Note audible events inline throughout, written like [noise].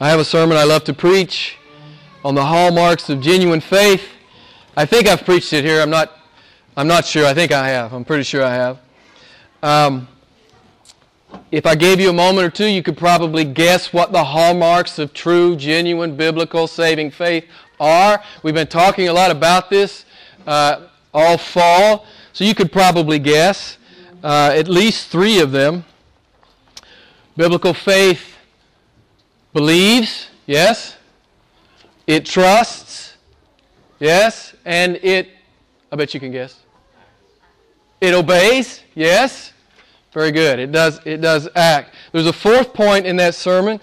I have a sermon I love to preach on the hallmarks of genuine faith. I think I've preached it here. I'm not, I'm not sure. I think I have. I'm pretty sure I have. Um, if I gave you a moment or two, you could probably guess what the hallmarks of true, genuine, biblical, saving faith are. We've been talking a lot about this uh, all fall, so you could probably guess uh, at least three of them. Biblical faith believes, yes. It trusts, yes. And it, I bet you can guess. It obeys, yes. Very good. It does, it does act. There's a fourth point in that sermon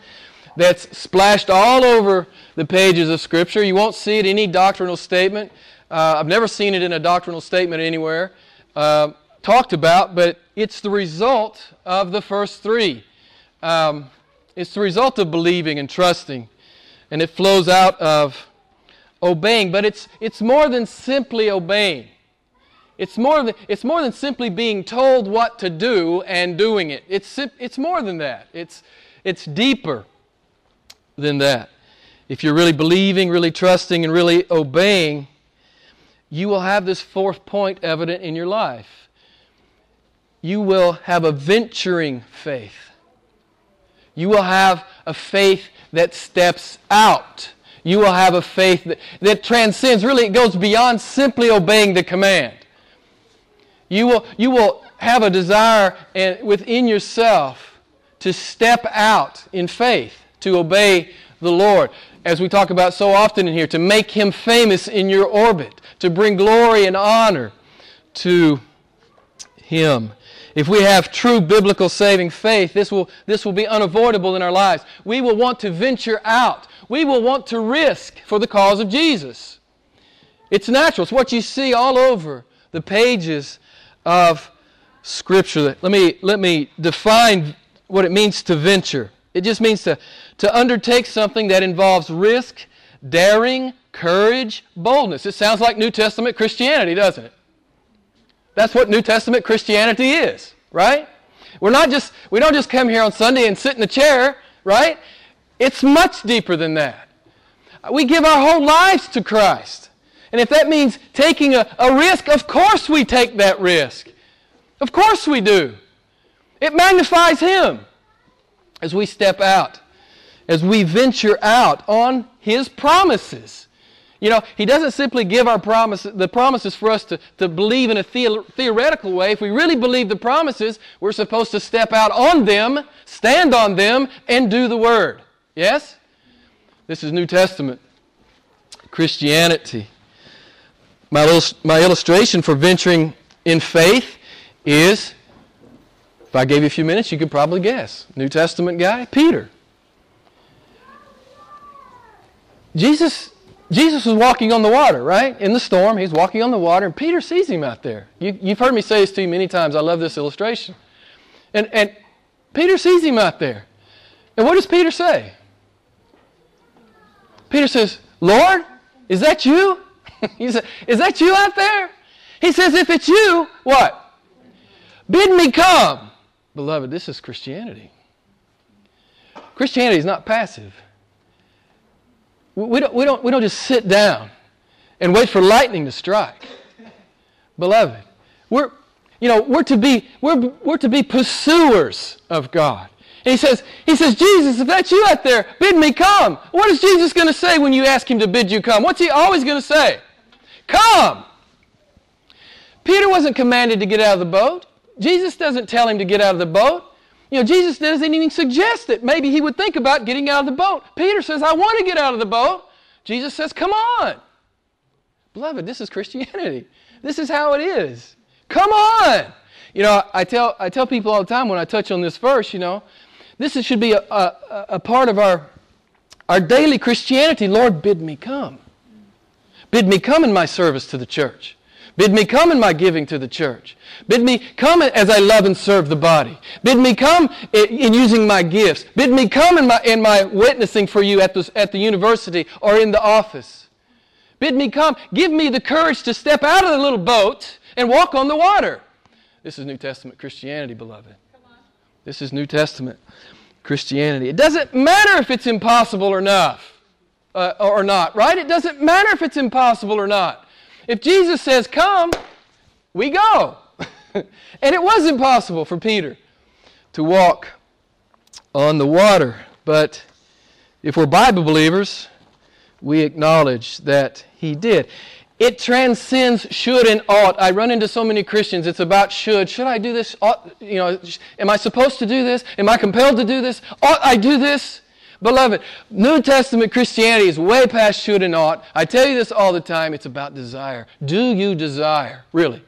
that's splashed all over the pages of Scripture. You won't see it in any doctrinal statement. Uh, I've never seen it in a doctrinal statement anywhere uh, talked about, but it's the result of the first three. Um, it's the result of believing and trusting, and it flows out of obeying. But it's, it's more than simply obeying. It's more, than, it's more than simply being told what to do and doing it. It's, it's more than that. It's, it's deeper than that. If you're really believing, really trusting, and really obeying, you will have this fourth point evident in your life. You will have a venturing faith. You will have a faith that steps out. You will have a faith that, that transcends, really, it goes beyond simply obeying the command. You will, you will have a desire within yourself to step out in faith, to obey the Lord. As we talk about so often in here, to make Him famous in your orbit, to bring glory and honor to Him. If we have true biblical saving faith, this will, this will be unavoidable in our lives. We will want to venture out. We will want to risk for the cause of Jesus. It's natural. It's what you see all over the pages of Scripture. Let me, let me define what it means to venture. It just means to, to undertake something that involves risk, daring, courage, boldness. It sounds like New Testament Christianity, doesn't it? That's what New Testament Christianity is, right? We're not just, we don't just come here on Sunday and sit in the chair, right? It's much deeper than that. We give our whole lives to Christ. And if that means taking a, a risk, of course we take that risk. Of course we do. It magnifies Him as we step out, as we venture out on His promises. You know, he doesn't simply give our promises, the promises for us to, to believe in a the, theoretical way. If we really believe the promises, we're supposed to step out on them, stand on them, and do the word. Yes? This is New Testament Christianity. My, little, my illustration for venturing in faith is if I gave you a few minutes, you could probably guess. New Testament guy, Peter. Jesus Jesus was walking on the water, right? In the storm, he's walking on the water, and Peter sees him out there. You, have heard me say this to you many times. I love this illustration. And, and Peter sees him out there. And what does Peter say? Peter says, Lord, is that you? [laughs] he said, Is that you out there? He says, If it's you, what? Bid me come. Beloved, this is Christianity. Christianity is not passive. We don't, we, don't, we don't just sit down and wait for lightning to strike. Beloved, we're, you know, we're, to be, we're, we're to be pursuers of God. And he says, he says, Jesus, if that's you out there, bid me come. What is Jesus going to say when you ask him to bid you come? What's he always going to say? Come. Peter wasn't commanded to get out of the boat. Jesus doesn't tell him to get out of the boat. You know, Jesus doesn't even suggest that maybe he would think about getting out of the boat. Peter says, I want to get out of the boat. Jesus says, Come on. Beloved, this is Christianity. This is how it is. Come on. You know, I tell, I tell people all the time when I touch on this verse, you know, this is, should be a, a, a part of our, our daily Christianity. Lord, bid me come. Bid me come in my service to the church. Bid me come in my giving to the church. Bid me come as I love and serve the body. Bid me come in using my gifts. Bid me come in my, in my witnessing for you at the, at the university or in the office. Bid me come. Give me the courage to step out of the little boat and walk on the water. This is New Testament Christianity, beloved. This is New Testament. Christianity. It doesn't matter if it's impossible or not, uh, or not, right? It doesn't matter if it's impossible or not. If Jesus says, Come, we go. [laughs] and it was impossible for Peter to walk on the water. But if we're Bible believers, we acknowledge that he did. It transcends should and ought. I run into so many Christians. It's about should. Should I do this? Ought, you know, am I supposed to do this? Am I compelled to do this? Ought I do this? Beloved, New Testament Christianity is way past should and ought. I tell you this all the time. It's about desire. Do you desire? Really?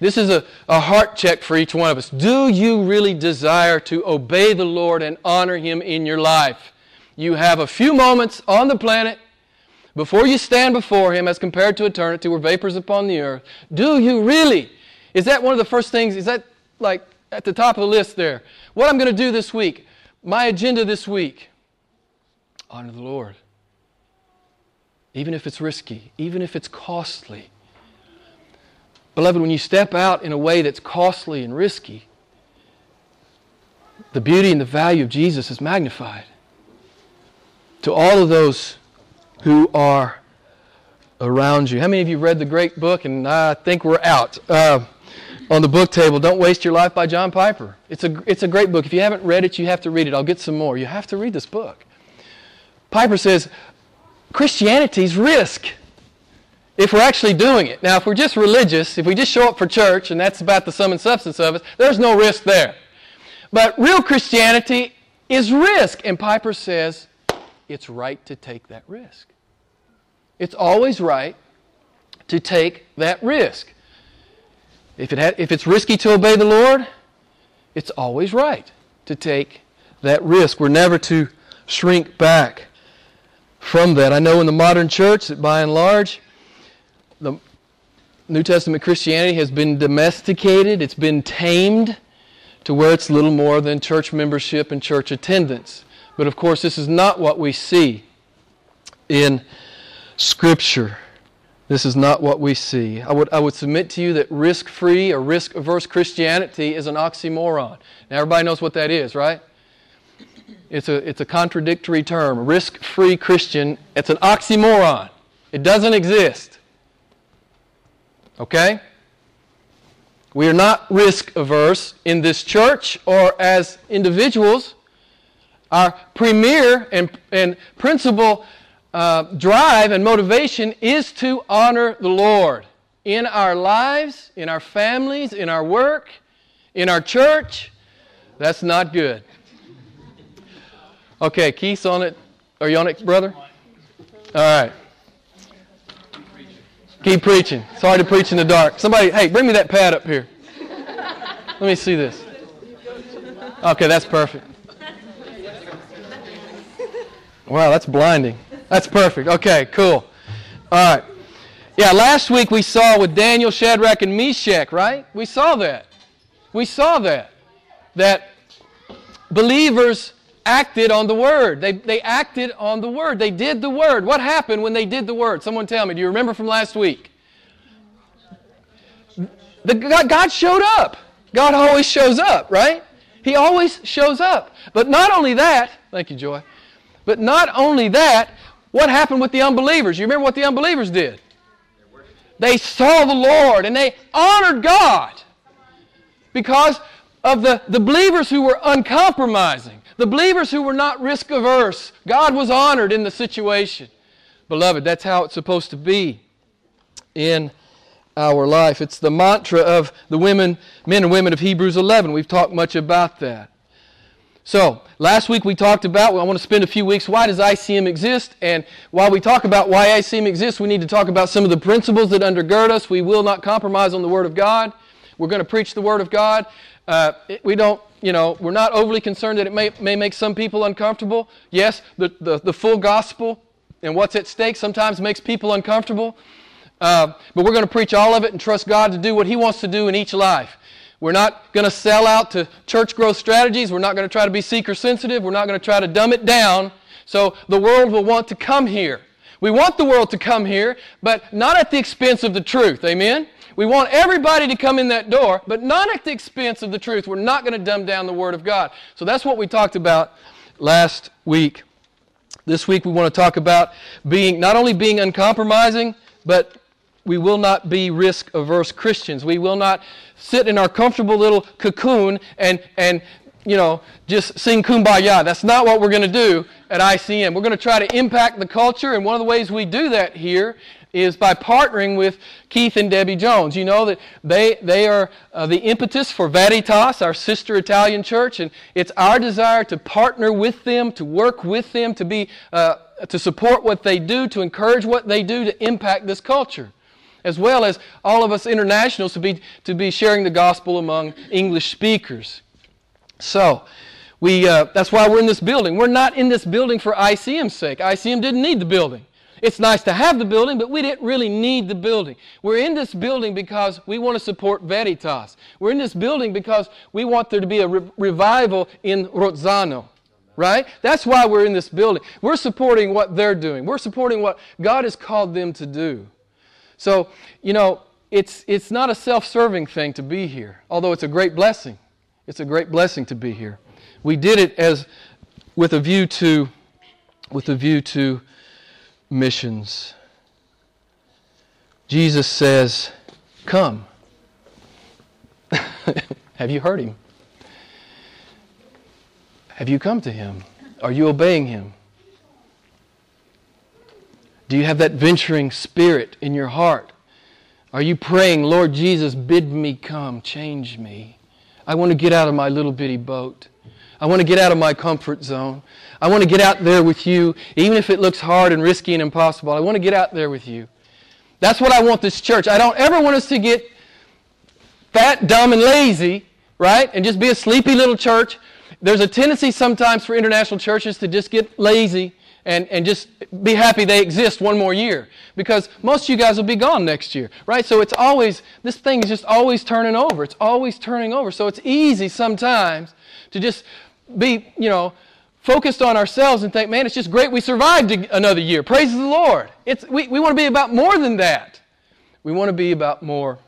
This is a, a heart check for each one of us. Do you really desire to obey the Lord and honor Him in your life? You have a few moments on the planet before you stand before Him as compared to eternity, we're vapors upon the earth. Do you really? Is that one of the first things? Is that like at the top of the list there? What I'm going to do this week, my agenda this week honor the Lord. Even if it's risky, even if it's costly. Beloved, when you step out in a way that's costly and risky, the beauty and the value of Jesus is magnified to all of those who are around you. How many of you read the great book? And I think we're out. Uh, on the book table, Don't Waste Your Life by John Piper. It's a, it's a great book. If you haven't read it, you have to read it. I'll get some more. You have to read this book. Piper says Christianity's risk if we're actually doing it. Now, if we're just religious, if we just show up for church and that's about the sum and substance of it, there's no risk there. But real Christianity is risk. And Piper says it's right to take that risk. It's always right to take that risk. If, it ha- if it's risky to obey the Lord, it's always right to take that risk. We're never to shrink back from that. I know in the modern church that by and large, the New Testament Christianity has been domesticated, it's been tamed to where it's little more than church membership and church attendance. But of course, this is not what we see in Scripture. This is not what we see. I would, I would submit to you that risk free or risk averse Christianity is an oxymoron. Now, everybody knows what that is, right? It's a, it's a contradictory term. Risk free Christian, it's an oxymoron. It doesn't exist. Okay? We are not risk averse in this church or as individuals. Our premier and, and principal uh, drive and motivation is to honor the Lord in our lives, in our families, in our work, in our church. That's not good. Okay, Keith's on it. Are you on it, brother? All right. Keep preaching. Sorry to preach in the dark. Somebody, hey, bring me that pad up here. Let me see this. Okay, that's perfect. Wow, that's blinding. That's perfect. Okay, cool. All right. Yeah, last week we saw with Daniel, Shadrach, and Meshach, right? We saw that. We saw that. That believers acted on the word. They, they acted on the word. They did the word. What happened when they did the word? Someone tell me. Do you remember from last week? The, God, showed up. God always shows up, right? He always shows up. But not only that, thank you, Joy. But not only that, what happened with the unbelievers? You remember what the unbelievers did? They saw the Lord and they honored God because of the, the believers who were uncompromising. The believers who were not risk averse, God was honored in the situation. Beloved, that's how it's supposed to be in our life. It's the mantra of the women, men and women of Hebrews 11. We've talked much about that. So, last week we talked about, well, I want to spend a few weeks, why does ICM exist? And while we talk about why ICM exists, we need to talk about some of the principles that undergird us. We will not compromise on the Word of God. We're going to preach the Word of God. Uh, we don't you know, we're not overly concerned that it may, may make some people uncomfortable. Yes, the, the, the full gospel and what's at stake sometimes makes people uncomfortable. Uh, but we're going to preach all of it and trust God to do what He wants to do in each life. We're not going to sell out to church growth strategies. We're not going to try to be seeker sensitive. We're not going to try to dumb it down so the world will want to come here. We want the world to come here, but not at the expense of the truth. Amen? We want everybody to come in that door, but not at the expense of the truth. We're not going to dumb down the Word of God. So that's what we talked about last week. This week we want to talk about being not only being uncompromising, but we will not be risk averse Christians. We will not sit in our comfortable little cocoon and, and you know, just sing kumbaya. That's not what we're going to do at ICM. We're going to try to impact the culture, and one of the ways we do that here is by partnering with Keith and Debbie Jones. You know that they, they are uh, the impetus for Veritas, our sister Italian church, and it's our desire to partner with them, to work with them, to, be, uh, to support what they do, to encourage what they do to impact this culture as well as all of us internationals to be, to be sharing the gospel among English speakers. So, we, uh, that's why we're in this building. We're not in this building for ICM's sake. ICM didn't need the building. It's nice to have the building, but we didn't really need the building. We're in this building because we want to support Veritas. We're in this building because we want there to be a re- revival in Rozzano. Right? That's why we're in this building. We're supporting what they're doing. We're supporting what God has called them to do. So, you know, it's, it's not a self serving thing to be here, although it's a great blessing. It's a great blessing to be here. We did it as with a view to with a view to missions. Jesus says, "Come." [laughs] Have you heard him? Have you come to him? Are you obeying him? Do you have that venturing spirit in your heart? Are you praying, Lord Jesus, bid me come, change me? I want to get out of my little bitty boat. I want to get out of my comfort zone. I want to get out there with you, even if it looks hard and risky and impossible. I want to get out there with you. That's what I want this church. I don't ever want us to get fat, dumb, and lazy, right? And just be a sleepy little church. There's a tendency sometimes for international churches to just get lazy and, and just be happy they exist one more year because most of you guys will be gone next year, right? So it's always, this thing is just always turning over. It's always turning over. So it's easy sometimes to just be, you know, focused on ourselves and think, man, it's just great we survived another year. Praise the Lord. It's, we, we want to be about more than that. We want to be about more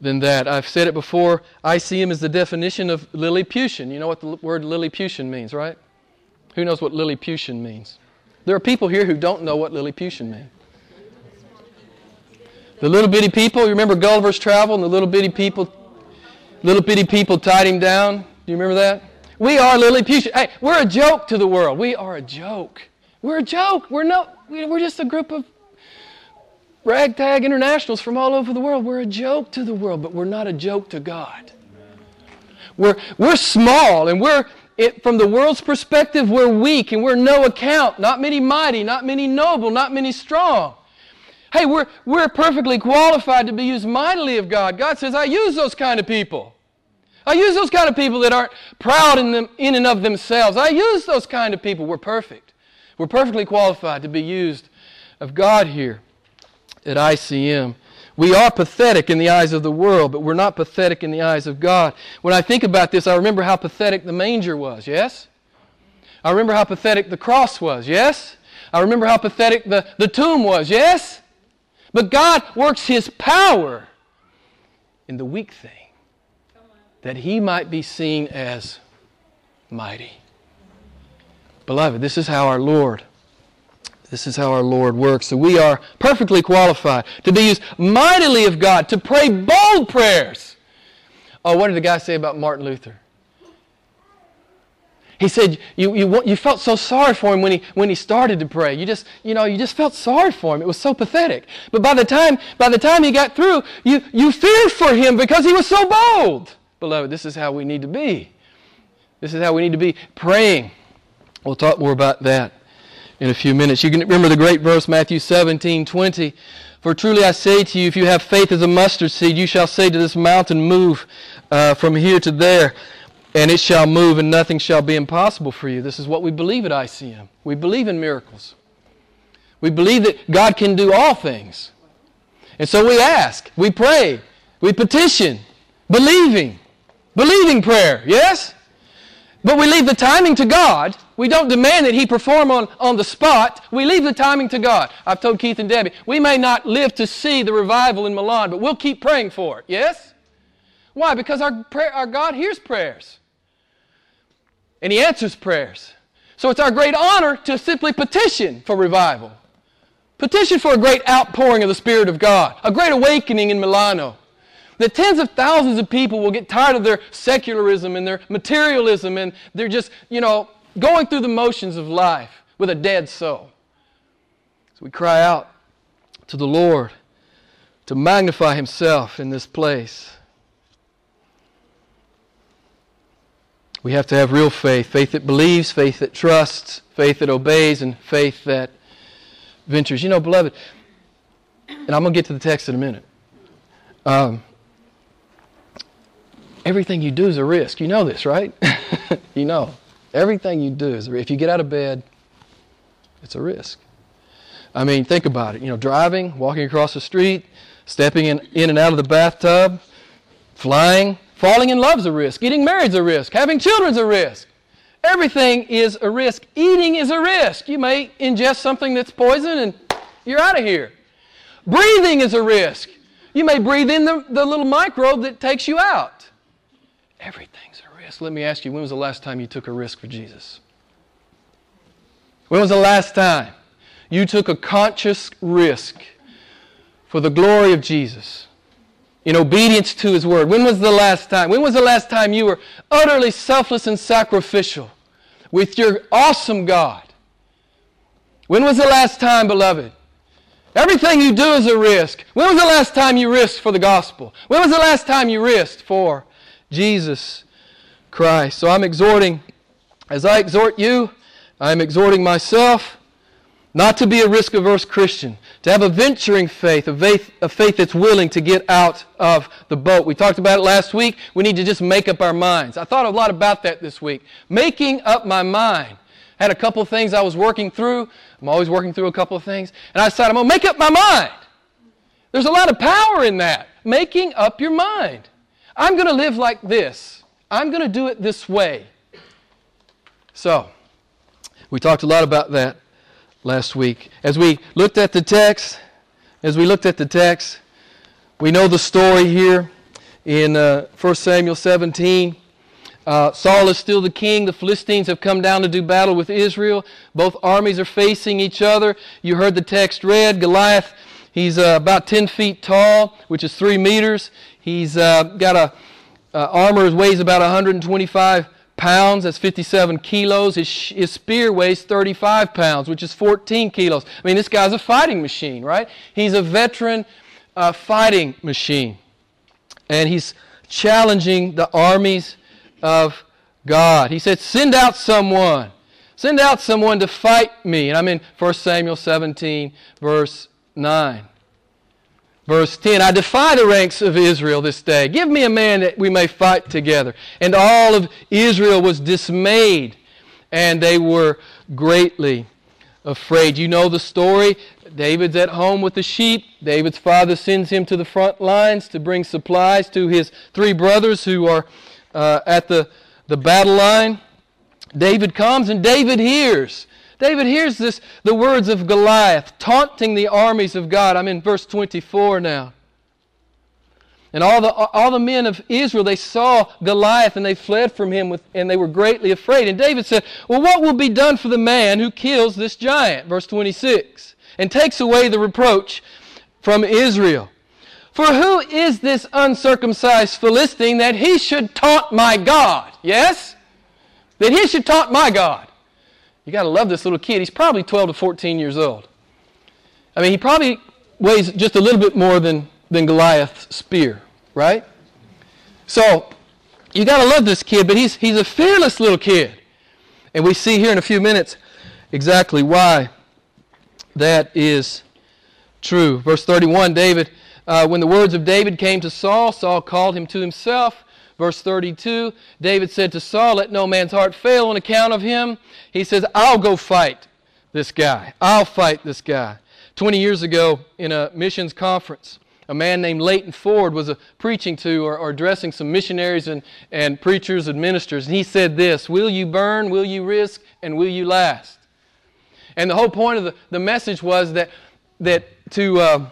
than that. I've said it before. ICM is the definition of Lilliputian. You know what the word Lilliputian means, right? Who knows what Lilliputian means? There are people here who don't know what Lilliputian means. The little bitty people, you remember Gulliver's Travel and the little bitty people, little bitty people tied him down? Do you remember that? We are Lilliputian. Hey, we're a joke to the world. We are a joke. We're a joke. We're no, we're just a group of ragtag internationals from all over the world. We're a joke to the world, but we're not a joke to God. We're, we're small and we're it, from the world's perspective, we're weak and we're no account. Not many mighty, not many noble, not many strong. Hey, we're, we're perfectly qualified to be used mightily of God. God says, I use those kind of people. I use those kind of people that aren't proud in, them, in and of themselves. I use those kind of people. We're perfect. We're perfectly qualified to be used of God here at ICM. We are pathetic in the eyes of the world, but we're not pathetic in the eyes of God. When I think about this, I remember how pathetic the manger was, yes? I remember how pathetic the cross was, yes? I remember how pathetic the, the tomb was, yes? But God works His power in the weak thing that He might be seen as mighty. Beloved, this is how our Lord this is how our Lord works. So we are perfectly qualified to be used mightily of God, to pray bold prayers. Oh, what did the guy say about Martin Luther? He said you, you, you felt so sorry for him when he, when he started to pray. You just, you know, you just felt sorry for him. It was so pathetic. But by the time, by the time he got through, you, you feared for him because he was so bold. Beloved, this is how we need to be. This is how we need to be praying. We'll talk more about that in a few minutes. You can remember the great verse, Matthew 17, 20. For truly I say to you, if you have faith as a mustard seed, you shall say to this mountain, Move uh, from here to there, and it shall move, and nothing shall be impossible for you. This is what we believe at ICM. We believe in miracles. We believe that God can do all things. And so we ask, we pray, we petition, believing, believing prayer, yes? But we leave the timing to God We don't demand that He perform on, on the spot. We leave the timing to God. I've told Keith and Debbie, we may not live to see the revival in Milan, but we'll keep praying for it. Yes? Why? Because our, prayer, our God hears prayers. And He answers prayers. So it's our great honor to simply petition for revival. Petition for a great outpouring of the Spirit of God, a great awakening in Milano. That tens of thousands of people will get tired of their secularism and their materialism and they're just, you know, going through the motions of life with a dead soul. So we cry out to the Lord to magnify Himself in this place. We have to have real faith faith that believes, faith that trusts, faith that obeys, and faith that ventures. You know, beloved, and I'm going to get to the text in a minute. Um, everything you do is a risk. You know this, right? [laughs] you know. Everything you do is a risk. If you get out of bed, it's a risk. I mean, think about it. You know, driving, walking across the street, stepping in, in and out of the bathtub, flying, falling in love's a risk. Getting married's a risk. Having children's a risk. Everything is a risk. Eating is a risk. You may ingest something that's poison and you're out of here. Breathing is a risk. You may breathe in the, the little microbe that takes you out. Everything's a risk. Let me ask you, when was the last time you took a risk for Jesus? When was the last time you took a conscious risk for the glory of Jesus? in obedience to His Word? When was the last time? When was the last time you were utterly selfless and sacrificial with your awesome God? When was the last time, beloved? Everything you do is a risk. When was the last time you risked for the gospel? When was the last time you risked for Jesus Christ? So I'm exhorting, as I exhort you, I'm exhorting myself not to be a risk averse Christian, to have a venturing faith, a faith, a faith that's willing to get out of the boat. We talked about it last week. We need to just make up our minds. I thought a lot about that this week. Making up my mind. I had a couple of things I was working through. I'm always working through a couple of things. And I decided I'm going to make up my mind. There's a lot of power in that. Making up your mind. I'm going to live like this. I'm going to do it this way. So, we talked a lot about that last week. As we looked at the text, as we looked at the text, we know the story here in uh, 1 Samuel 17. Uh, Saul is still the king. The Philistines have come down to do battle with Israel. Both armies are facing each other. You heard the text read. Goliath, he's uh, about 10 feet tall, which is 3 meters. He's uh, got a uh, armor weighs about 125 pounds, that's 57 kilos. His, his spear weighs 35 pounds, which is 14 kilos. I mean, this guy's a fighting machine, right? He's a veteran uh, fighting machine. And he's challenging the armies of God. He said, Send out someone. Send out someone to fight me. And I'm in 1 Samuel 17, verse 9. Verse 10 I defy the ranks of Israel this day. Give me a man that we may fight together. And all of Israel was dismayed, and they were greatly afraid. You know the story. David's at home with the sheep. David's father sends him to the front lines to bring supplies to his three brothers who are uh, at the, the battle line. David comes, and David hears David hears this, the words of Goliath taunting the armies of God. I'm in verse 24 now. And all the, all the men of Israel, they saw Goliath and they fled from him with, and they were greatly afraid. And David said, Well, what will be done for the man who kills this giant? Verse 26. And takes away the reproach from Israel. For who is this uncircumcised Philistine that he should taunt my God? Yes? That he should taunt my God. You got to love this little kid. He's probably 12 to 14 years old. I mean, he probably weighs just a little bit more than, than Goliath's spear, right? So, you got to love this kid, but he's, he's a fearless little kid. And we see here in a few minutes exactly why that is true. Verse 31 David, uh, when the words of David came to Saul, Saul called him to himself Verse 32 David said to Saul, Let no man's heart fail on account of him. He says, I'll go fight this guy. I'll fight this guy. 20 years ago in a missions conference, a man named Leighton Ford was preaching to or, or addressing some missionaries and, and preachers and ministers, and he said this Will you burn, will you risk, and will you last? And the whole point of the, the message was that, that to uh,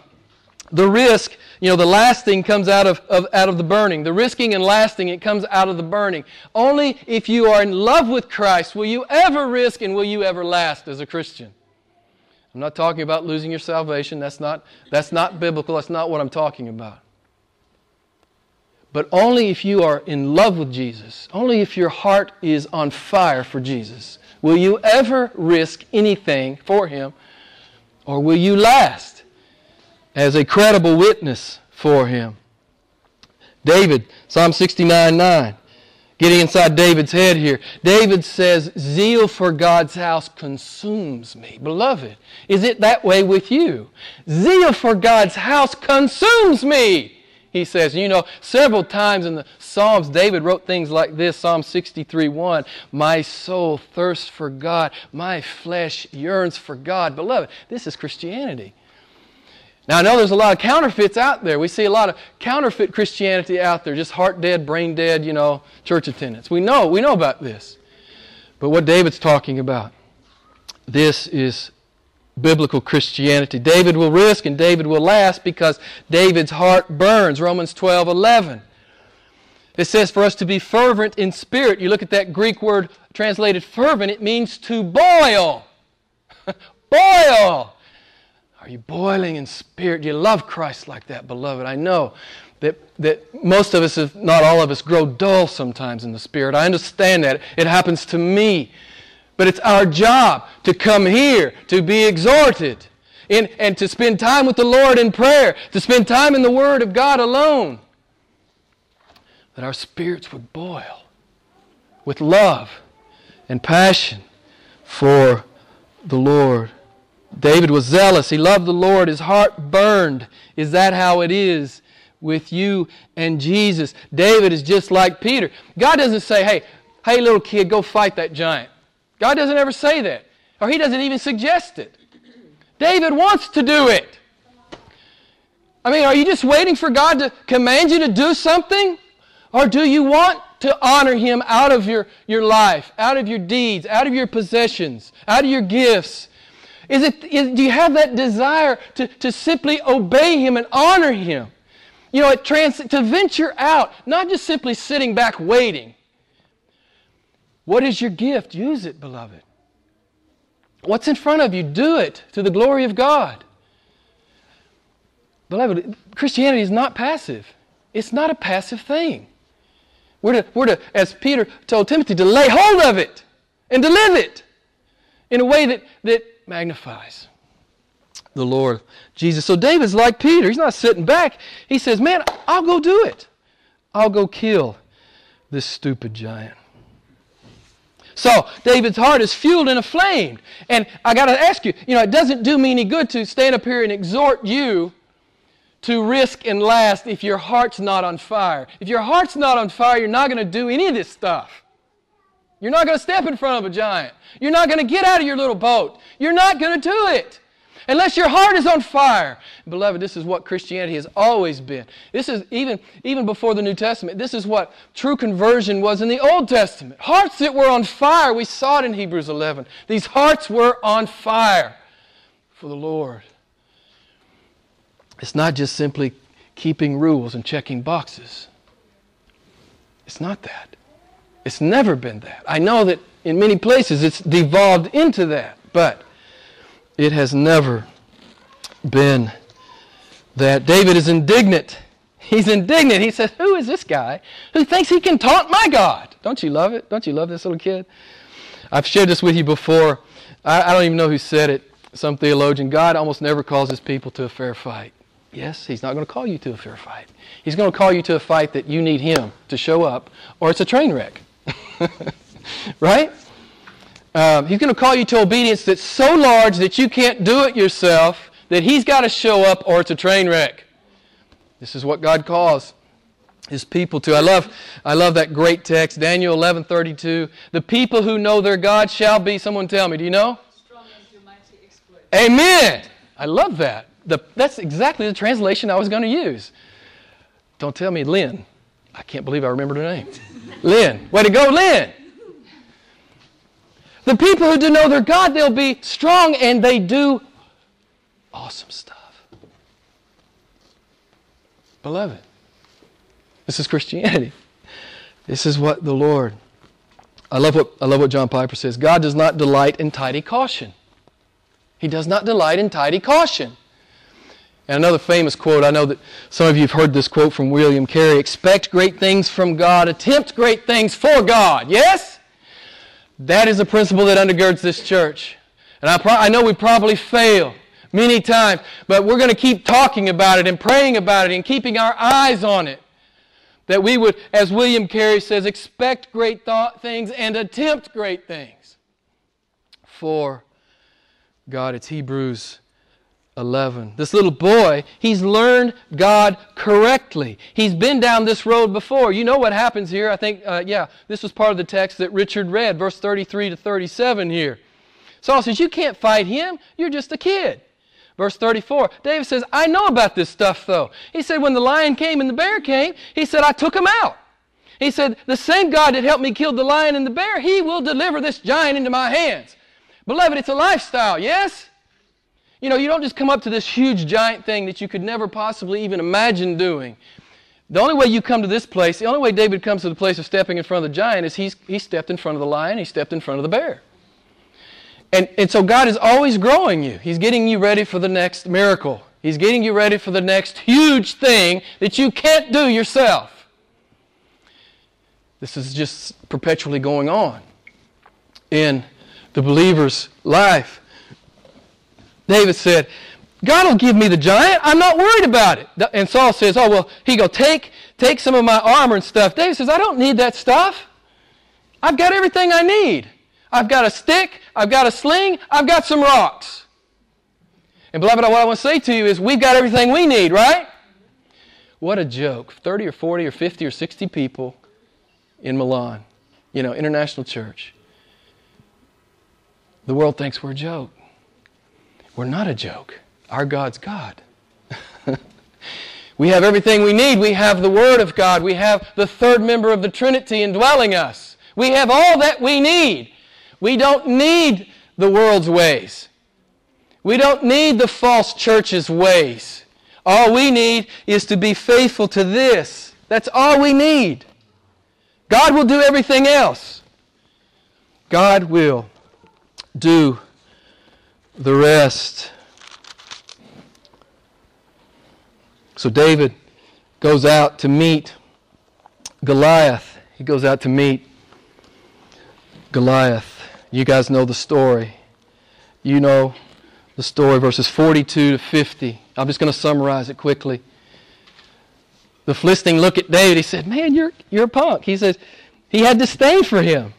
the risk, you know, the lasting comes out of, of, out of the burning. The risking and lasting, it comes out of the burning. Only if you are in love with Christ will you ever risk and will you ever last as a Christian. I'm not talking about losing your salvation. That's not, that's not biblical. That's not what I'm talking about. But only if you are in love with Jesus, only if your heart is on fire for Jesus, will you ever risk anything for Him, or will you last as a credible witness for Him? David, Psalm 69 9 getting inside David's head here. David says, Zeal for God's house consumes me. Beloved, is it that way with you? Zeal for God's house consumes me. He says, you know, several times in the Psalms, David wrote things like this Psalm 63 1 My soul thirsts for God, my flesh yearns for God. Beloved, this is Christianity. Now, I know there's a lot of counterfeits out there. We see a lot of counterfeit Christianity out there, just heart dead, brain dead, you know, church attendance. We know, we know about this. But what David's talking about, this is biblical Christianity. David will risk and David will last because David's heart burns. Romans 12 11. It says for us to be fervent in spirit. You look at that Greek word translated fervent, it means to boil. [laughs] boil. Are you boiling in spirit? Do you love Christ like that, beloved? I know that, that most of us, if not all of us, grow dull sometimes in the spirit. I understand that. It happens to me. But it's our job to come here, to be exhorted, in, and to spend time with the Lord in prayer, to spend time in the Word of God alone. That our spirits would boil with love and passion for the Lord. David was zealous. He loved the Lord. His heart burned. Is that how it is with you and Jesus? David is just like Peter. God doesn't say, hey, hey, little kid, go fight that giant. God doesn't ever say that. Or He doesn't even suggest it. David wants to do it. I mean, are you just waiting for God to command you to do something? Or do you want to honor Him out of your, your life, out of your deeds, out of your possessions, out of your gifts? Is it, is, do you have that desire to, to simply obey Him and honor Him? You know, it trans, to venture out, not just simply sitting back waiting. What is your gift? Use it, beloved. What's in front of you? Do it to the glory of God. Beloved, Christianity is not passive. It's not a passive thing. We're to, we're to, as Peter told Timothy, to lay hold of it and to live it in a way that, that magnifies the Lord Jesus. So David's like Peter. He's not sitting back. He says, Man, I'll go do it. I'll go kill this stupid giant. So David's heart is fueled and aflamed. And I got to ask you, you know, it doesn't do me any good to stand up here and exhort you to risk and last if your heart's not on fire. If your heart's not on fire, you're not going to do any of this stuff. You're not going to step in front of a giant. You're not going to get out of your little boat. You're not going to do it. Unless your heart is on fire. Beloved, this is what Christianity has always been. This is even, even before the New Testament, this is what true conversion was in the Old Testament. Hearts that were on fire. We saw it in Hebrews 11. These hearts were on fire for the Lord. It's not just simply keeping rules and checking boxes. It's not that. It's never been that. I know that in many places it's devolved into that, but it has never been that. David is indignant. He's indignant. He says, Who is this guy who thinks he can taunt my God? Don't you love it? Don't you love this little kid? I've shared this with you before. I, I don't even know who said it. Some theologian. God almost never calls his people to a fair fight. Yes, he's not going to call you to a fair fight. He's going to call you to a fight that you need him to show up, or it's a train wreck. [laughs] right? Um, he's going to call you to obedience that's so large that you can't do it yourself, that he's got to show up or it's a train wreck. This is what God calls his people to. I love, I love that great text, Daniel 11:32. The people who know their God shall be, someone tell me, do you know? Amen. I love that. the, that's exactly the translation I was going to use. Don't tell me Lynn. I can't believe I remembered her name. Lynn. Way to go, Lynn. The people who do know their God, they'll be strong and they do awesome stuff. Beloved, this is Christianity. This is what the Lord. I love what, I love what John Piper says. God does not delight in tidy caution. He does not delight in tidy caution. And another famous quote, I know that some of you have heard this quote from William Carey expect great things from God, attempt great things for God. Yes? That is a principle that undergirds this church. And I, pro- I know we probably fail many times, but we're going to keep talking about it and praying about it and keeping our eyes on it. That we would, as William Carey says, expect great th- things and attempt great things for God. It's Hebrews 11. This little boy, he's learned God correctly. He's been down this road before. You know what happens here. I think, uh, yeah, this was part of the text that Richard read, verse 33 to 37 here. Saul says, You can't fight him. You're just a kid. Verse 34, David says, I know about this stuff though. He said, When the lion came and the bear came, he said, I took him out. He said, The same God that helped me kill the lion and the bear, he will deliver this giant into my hands. Beloved, it's a lifestyle, yes? You know, you don't just come up to this huge giant thing that you could never possibly even imagine doing. The only way you come to this place, the only way David comes to the place of stepping in front of the giant is he's, he stepped in front of the lion, he stepped in front of the bear. And, and so God is always growing you. He's getting you ready for the next miracle. He's getting you ready for the next huge thing that you can't do yourself. This is just perpetually going on in the believer's life. David said, God will give me the giant. I'm not worried about it. And Saul says, Oh, well, he go, take, take some of my armor and stuff. David says, I don't need that stuff. I've got everything I need. I've got a stick, I've got a sling, I've got some rocks. And beloved, what I want to say to you is we've got everything we need, right? What a joke. 30 or 40 or 50 or 60 people in Milan, you know, international church. The world thinks we're a joke. We're not a joke. Our God's God. [laughs] we have everything we need. We have the Word of God. We have the third member of the Trinity indwelling us. We have all that we need. We don't need the world's ways. We don't need the false church's ways. All we need is to be faithful to this. That's all we need. God will do everything else. God will do the rest. So David goes out to meet Goliath. He goes out to meet Goliath. You guys know the story. You know the story, verses 42 to 50. I'm just going to summarize it quickly. The Philistine looked at David. He said, Man, you're, you're a punk. He says, He had disdain for him.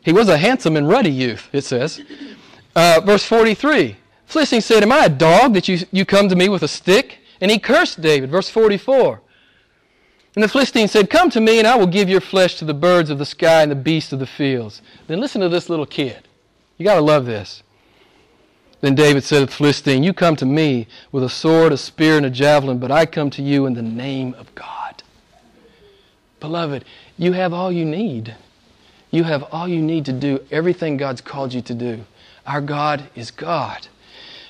He was a handsome and ruddy youth, it says. Uh, verse 43 Philistine said, Am I a dog that you, you come to me with a stick? And he cursed David. Verse 44. And the Philistine said, Come to me, and I will give your flesh to the birds of the sky and the beasts of the fields. Then listen to this little kid. You got to love this. Then David said to the Philistine, You come to me with a sword, a spear, and a javelin, but I come to you in the name of God. Beloved, you have all you need. You have all you need to do everything God's called you to do. Our God is God.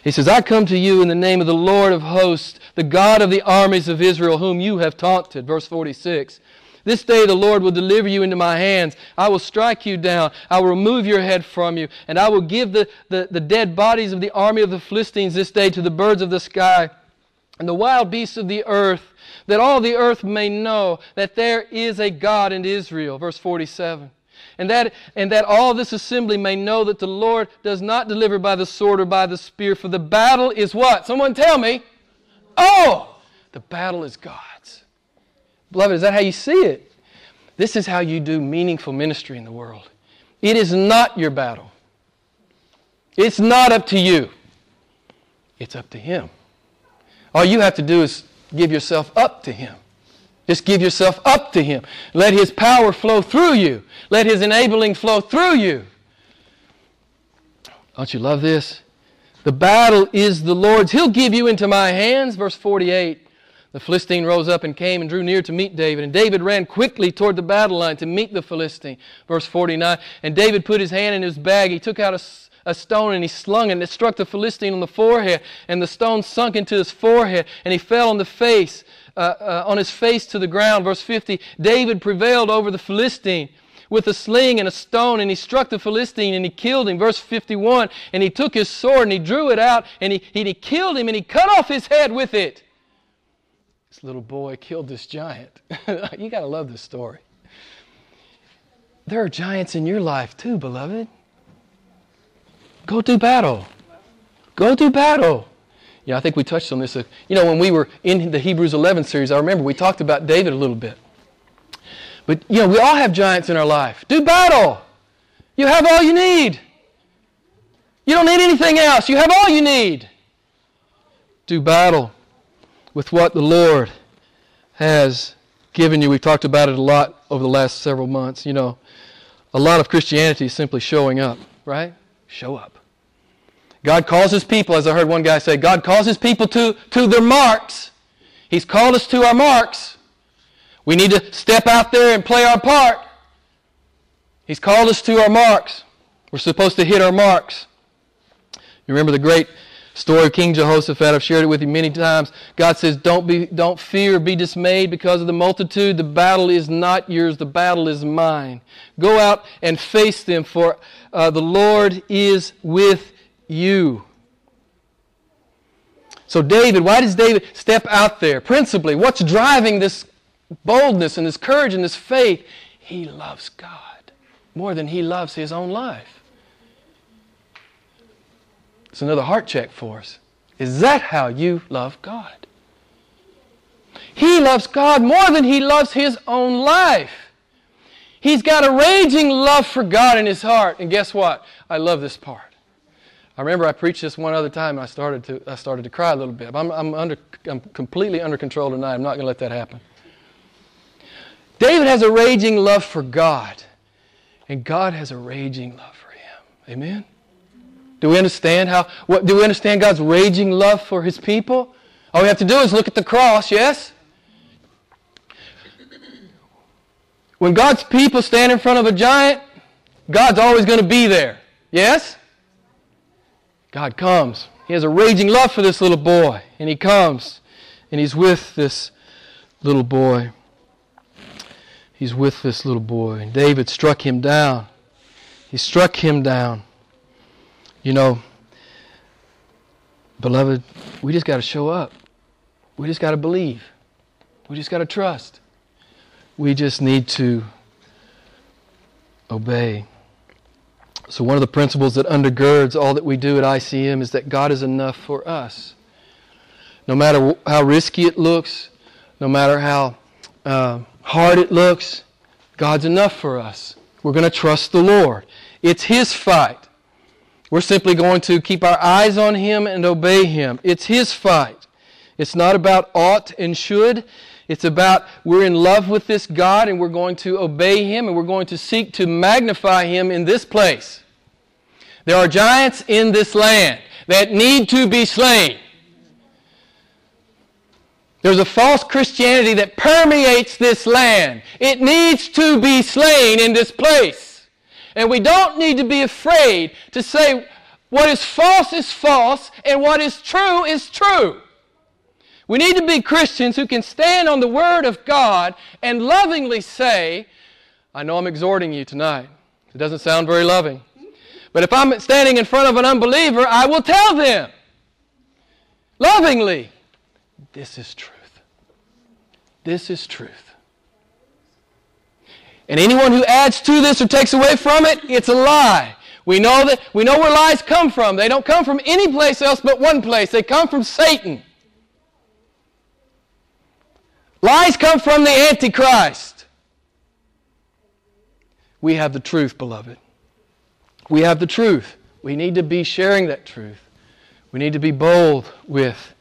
He says, I come to you in the name of the Lord of hosts, the God of the armies of Israel, whom you have taunted. Verse 46. This day the Lord will deliver you into my hands. I will strike you down. I will remove your head from you. And I will give the, the, the dead bodies of the army of the Philistines this day to the birds of the sky and the wild beasts of the earth, that all the earth may know that there is a God in Israel. Verse 47 and that, and that all this assembly may know that the Lord does not deliver by the sword or by the spear, for the battle is what? Someone tell me. Oh, the battle is God's. Beloved, is that how you see it? This is how you do meaningful ministry in the world. It is not your battle. It's not up to you. It's up to Him. All you have to do is give yourself up to Him. Just give yourself up to Him. Let His power flow through you. Let His enabling flow through you. Don't you love this? The battle is the Lord's. He'll give you into my hands. Verse 48. The Philistine rose up and came and drew near to meet David. And David ran quickly toward the battle line to meet the Philistine. Verse 49. And David put his hand in his bag. He took out a, a stone and he slung it and it struck the Philistine on the forehead. And the stone sunk into his forehead and he fell on the face, uh, uh, on his face to the ground. Verse 50. David prevailed over the Philistine with a sling and a stone, and he struck the Philistine and he killed him. Verse 51 And he took his sword and he drew it out and he, he, he killed him and he cut off his head with it. This little boy killed this giant. [laughs] you got to love this story. There are giants in your life too, beloved. Go do battle. Go do battle. Yeah, I think we touched on this. Uh, you know, when we were in the Hebrews 11 series, I remember we talked about David a little bit. But, you know, we all have giants in our life. Do battle. You have all you need. You don't need anything else. You have all you need. Do battle with what the Lord has given you. We've talked about it a lot over the last several months. You know, a lot of Christianity is simply showing up, right? Show up. God calls his people, as I heard one guy say, God calls his people to, to their marks. He's called us to our marks. We need to step out there and play our part. He's called us to our marks. We're supposed to hit our marks. You remember the great Story of King Jehoshaphat, I've shared it with you many times. God says, Don't, be, don't fear, be dismayed because of the multitude. The battle is not yours, the battle is mine. Go out and face them, for uh, the Lord is with you. So, David, why does David step out there? Principally, what's driving this boldness and this courage and this faith? He loves God more than he loves his own life. It's another heart check for us. Is that how you love God? He loves God more than he loves his own life. He's got a raging love for God in his heart. And guess what? I love this part. I remember I preached this one other time and I started to, I started to cry a little bit. I'm, I'm, under, I'm completely under control tonight. I'm not going to let that happen. David has a raging love for God, and God has a raging love for him. Amen? Do we understand how, what, do we understand God's raging love for His people? All we have to do is look at the cross, yes? When God's people stand in front of a giant, God's always going to be there. Yes? God comes. He has a raging love for this little boy, and he comes, and he's with this little boy. He's with this little boy. And David struck him down. He struck him down. You know, beloved, we just got to show up. We just got to believe. We just got to trust. We just need to obey. So, one of the principles that undergirds all that we do at ICM is that God is enough for us. No matter how risky it looks, no matter how uh, hard it looks, God's enough for us. We're going to trust the Lord. It's His fight. We're simply going to keep our eyes on Him and obey Him. It's His fight. It's not about ought and should. It's about we're in love with this God and we're going to obey Him and we're going to seek to magnify Him in this place. There are giants in this land that need to be slain. There's a false Christianity that permeates this land. It needs to be slain in this place. And we don't need to be afraid to say what is false is false and what is true is true. We need to be Christians who can stand on the Word of God and lovingly say, I know I'm exhorting you tonight. It doesn't sound very loving. But if I'm standing in front of an unbeliever, I will tell them lovingly, this is truth. This is truth. And anyone who adds to this or takes away from it, it's a lie. We know that we know where lies come from. They don't come from any place else but one place. They come from Satan. Lies come from the Antichrist. We have the truth, beloved. We have the truth. We need to be sharing that truth. We need to be bold with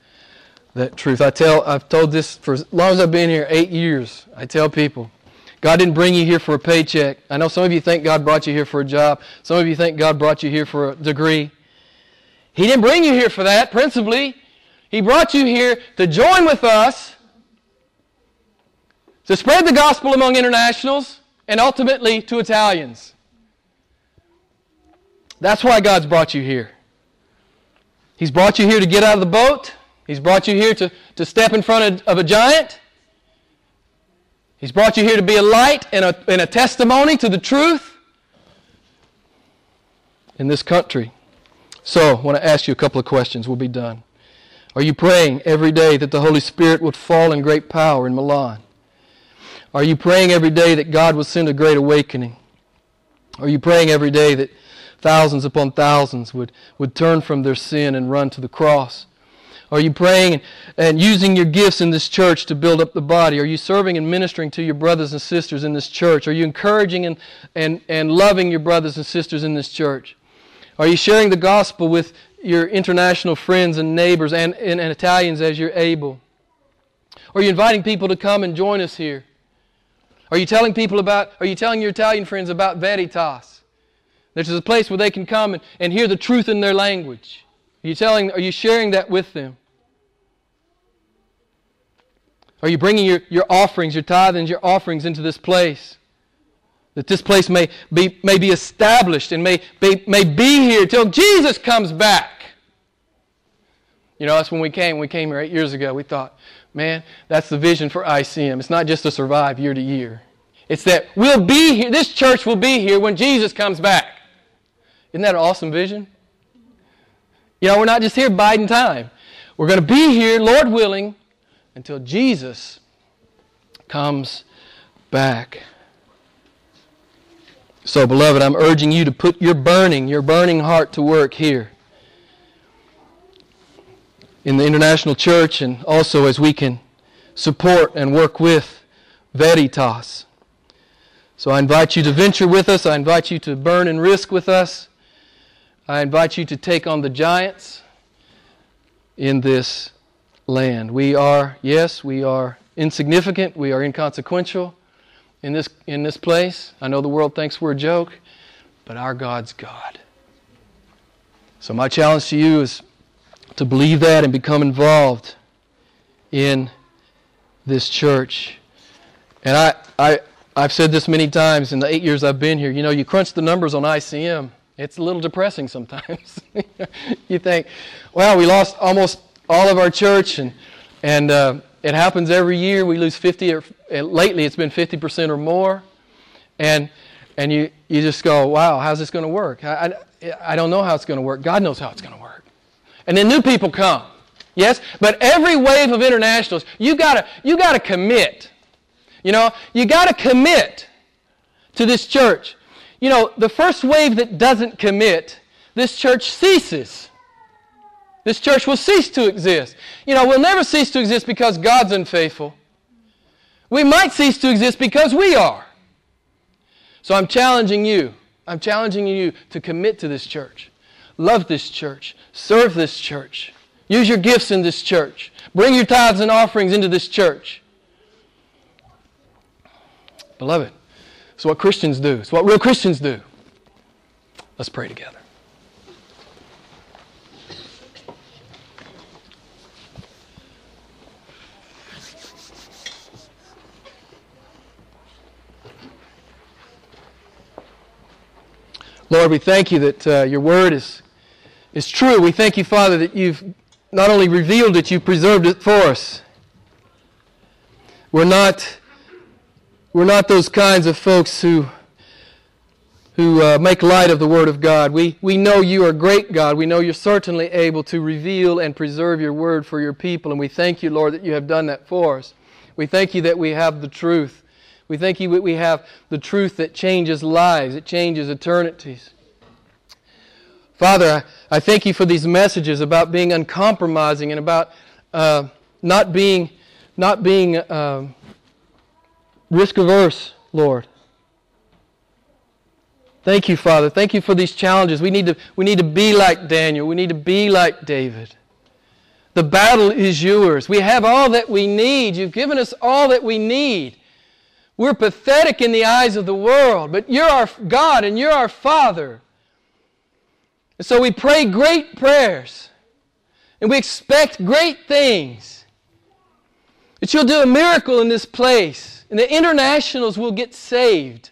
that truth. I tell I've told this for as long as I've been here, 8 years. I tell people God didn't bring you here for a paycheck. I know some of you think God brought you here for a job. Some of you think God brought you here for a degree. He didn't bring you here for that, principally. He brought you here to join with us, to spread the gospel among internationals, and ultimately to Italians. That's why God's brought you here. He's brought you here to get out of the boat. He's brought you here to, to step in front of, of a giant. He's brought you here to be a light and a, and a testimony to the truth in this country. So, I want to ask you a couple of questions. We'll be done. Are you praying every day that the Holy Spirit would fall in great power in Milan? Are you praying every day that God would send a great awakening? Are you praying every day that thousands upon thousands would, would turn from their sin and run to the cross? Are you praying and, using your gifts in this church to build up the body? Are you serving and ministering to your brothers and sisters in this church? Are you encouraging and, and, and loving your brothers and sisters in this church? Are you sharing the gospel with your international friends and neighbors and, and, and Italians as you're able? Are you inviting people to come and join us here? Are you telling people about, are you telling your Italian friends about Veritas? This is a place where they can come and, and hear the truth in their language. Are you telling, are you sharing that with them? Are you bringing your, your offerings, your tithings, your offerings into this place? That this place may be, may be established and may be, may be here till Jesus comes back. You know, that's when we came. We came here eight years ago. We thought, man, that's the vision for ICM. It's not just to survive year to year. It's that we'll be here, this church will be here when Jesus comes back. Isn't that an awesome vision? You know, we're not just here biding time. We're going to be here, Lord willing, until Jesus comes back. So, beloved, I'm urging you to put your burning, your burning heart to work here in the International Church and also as we can support and work with Veritas. So I invite you to venture with us. I invite you to burn and risk with us. I invite you to take on the giants in this land. We are, yes, we are insignificant, we are inconsequential in this, in this place. I know the world thinks we're a joke, but our God's God. So, my challenge to you is to believe that and become involved in this church. And I, I, I've said this many times in the eight years I've been here. You know, you crunch the numbers on ICM, it's a little depressing sometimes. [laughs] you think, well, we lost almost all of our church, and, and uh, it happens every year. We lose 50, or lately it's been 50% or more. And, and you, you just go, wow, how's this going to work? I, I, I don't know how it's going to work. God knows how it's going to work. And then new people come. Yes? But every wave of internationals, you gotta, you gotta commit. You know, you gotta commit to this church. You know, the first wave that doesn't commit, this church ceases. This church will cease to exist. You know, we'll never cease to exist because God's unfaithful. We might cease to exist because we are. So I'm challenging you. I'm challenging you to commit to this church. Love this church. Serve this church. Use your gifts in this church. Bring your tithes and offerings into this church. Beloved, it's what Christians do. It's what real Christians do. Let's pray together. Lord, we thank you that uh, your word is, is true. We thank you, Father, that you've not only revealed it, you've preserved it for us. We're not, we're not those kinds of folks who, who uh, make light of the Word of God. We, we know you are great, God. We know you're certainly able to reveal and preserve your Word for your people, and we thank you, Lord, that you have done that for us. We thank you that we have the truth. We thank you that we have the truth that changes lives, it changes eternities. Father, I, I thank you for these messages about being uncompromising and about uh, not being, not being uh, risk averse, Lord. Thank you, Father. Thank you for these challenges. We need, to, we need to be like Daniel. We need to be like David. The battle is yours. We have all that we need. You've given us all that we need. We're pathetic in the eyes of the world, but you're our God and you're our Father. And so we pray great prayers. And we expect great things. That you'll do a miracle in this place. And that internationals will get saved.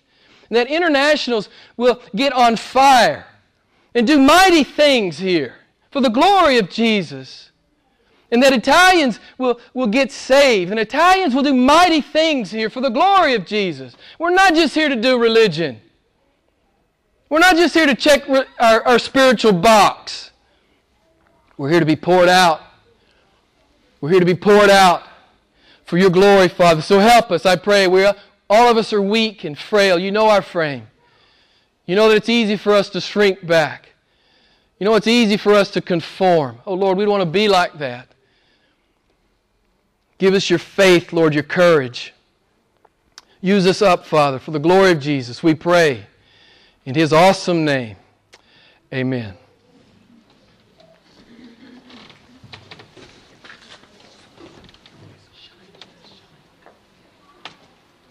And that internationals will get on fire. And do mighty things here for the glory of Jesus. And that Italians will, will get saved. And Italians will do mighty things here for the glory of Jesus. We're not just here to do religion. We're not just here to check our, our spiritual box. We're here to be poured out. We're here to be poured out for your glory, Father. So help us, I pray. We all of us are weak and frail. You know our frame. You know that it's easy for us to shrink back. You know it's easy for us to conform. Oh Lord, we don't want to be like that. Give us your faith, Lord, your courage. Use us up, Father, for the glory of Jesus. We pray. In his awesome name, amen.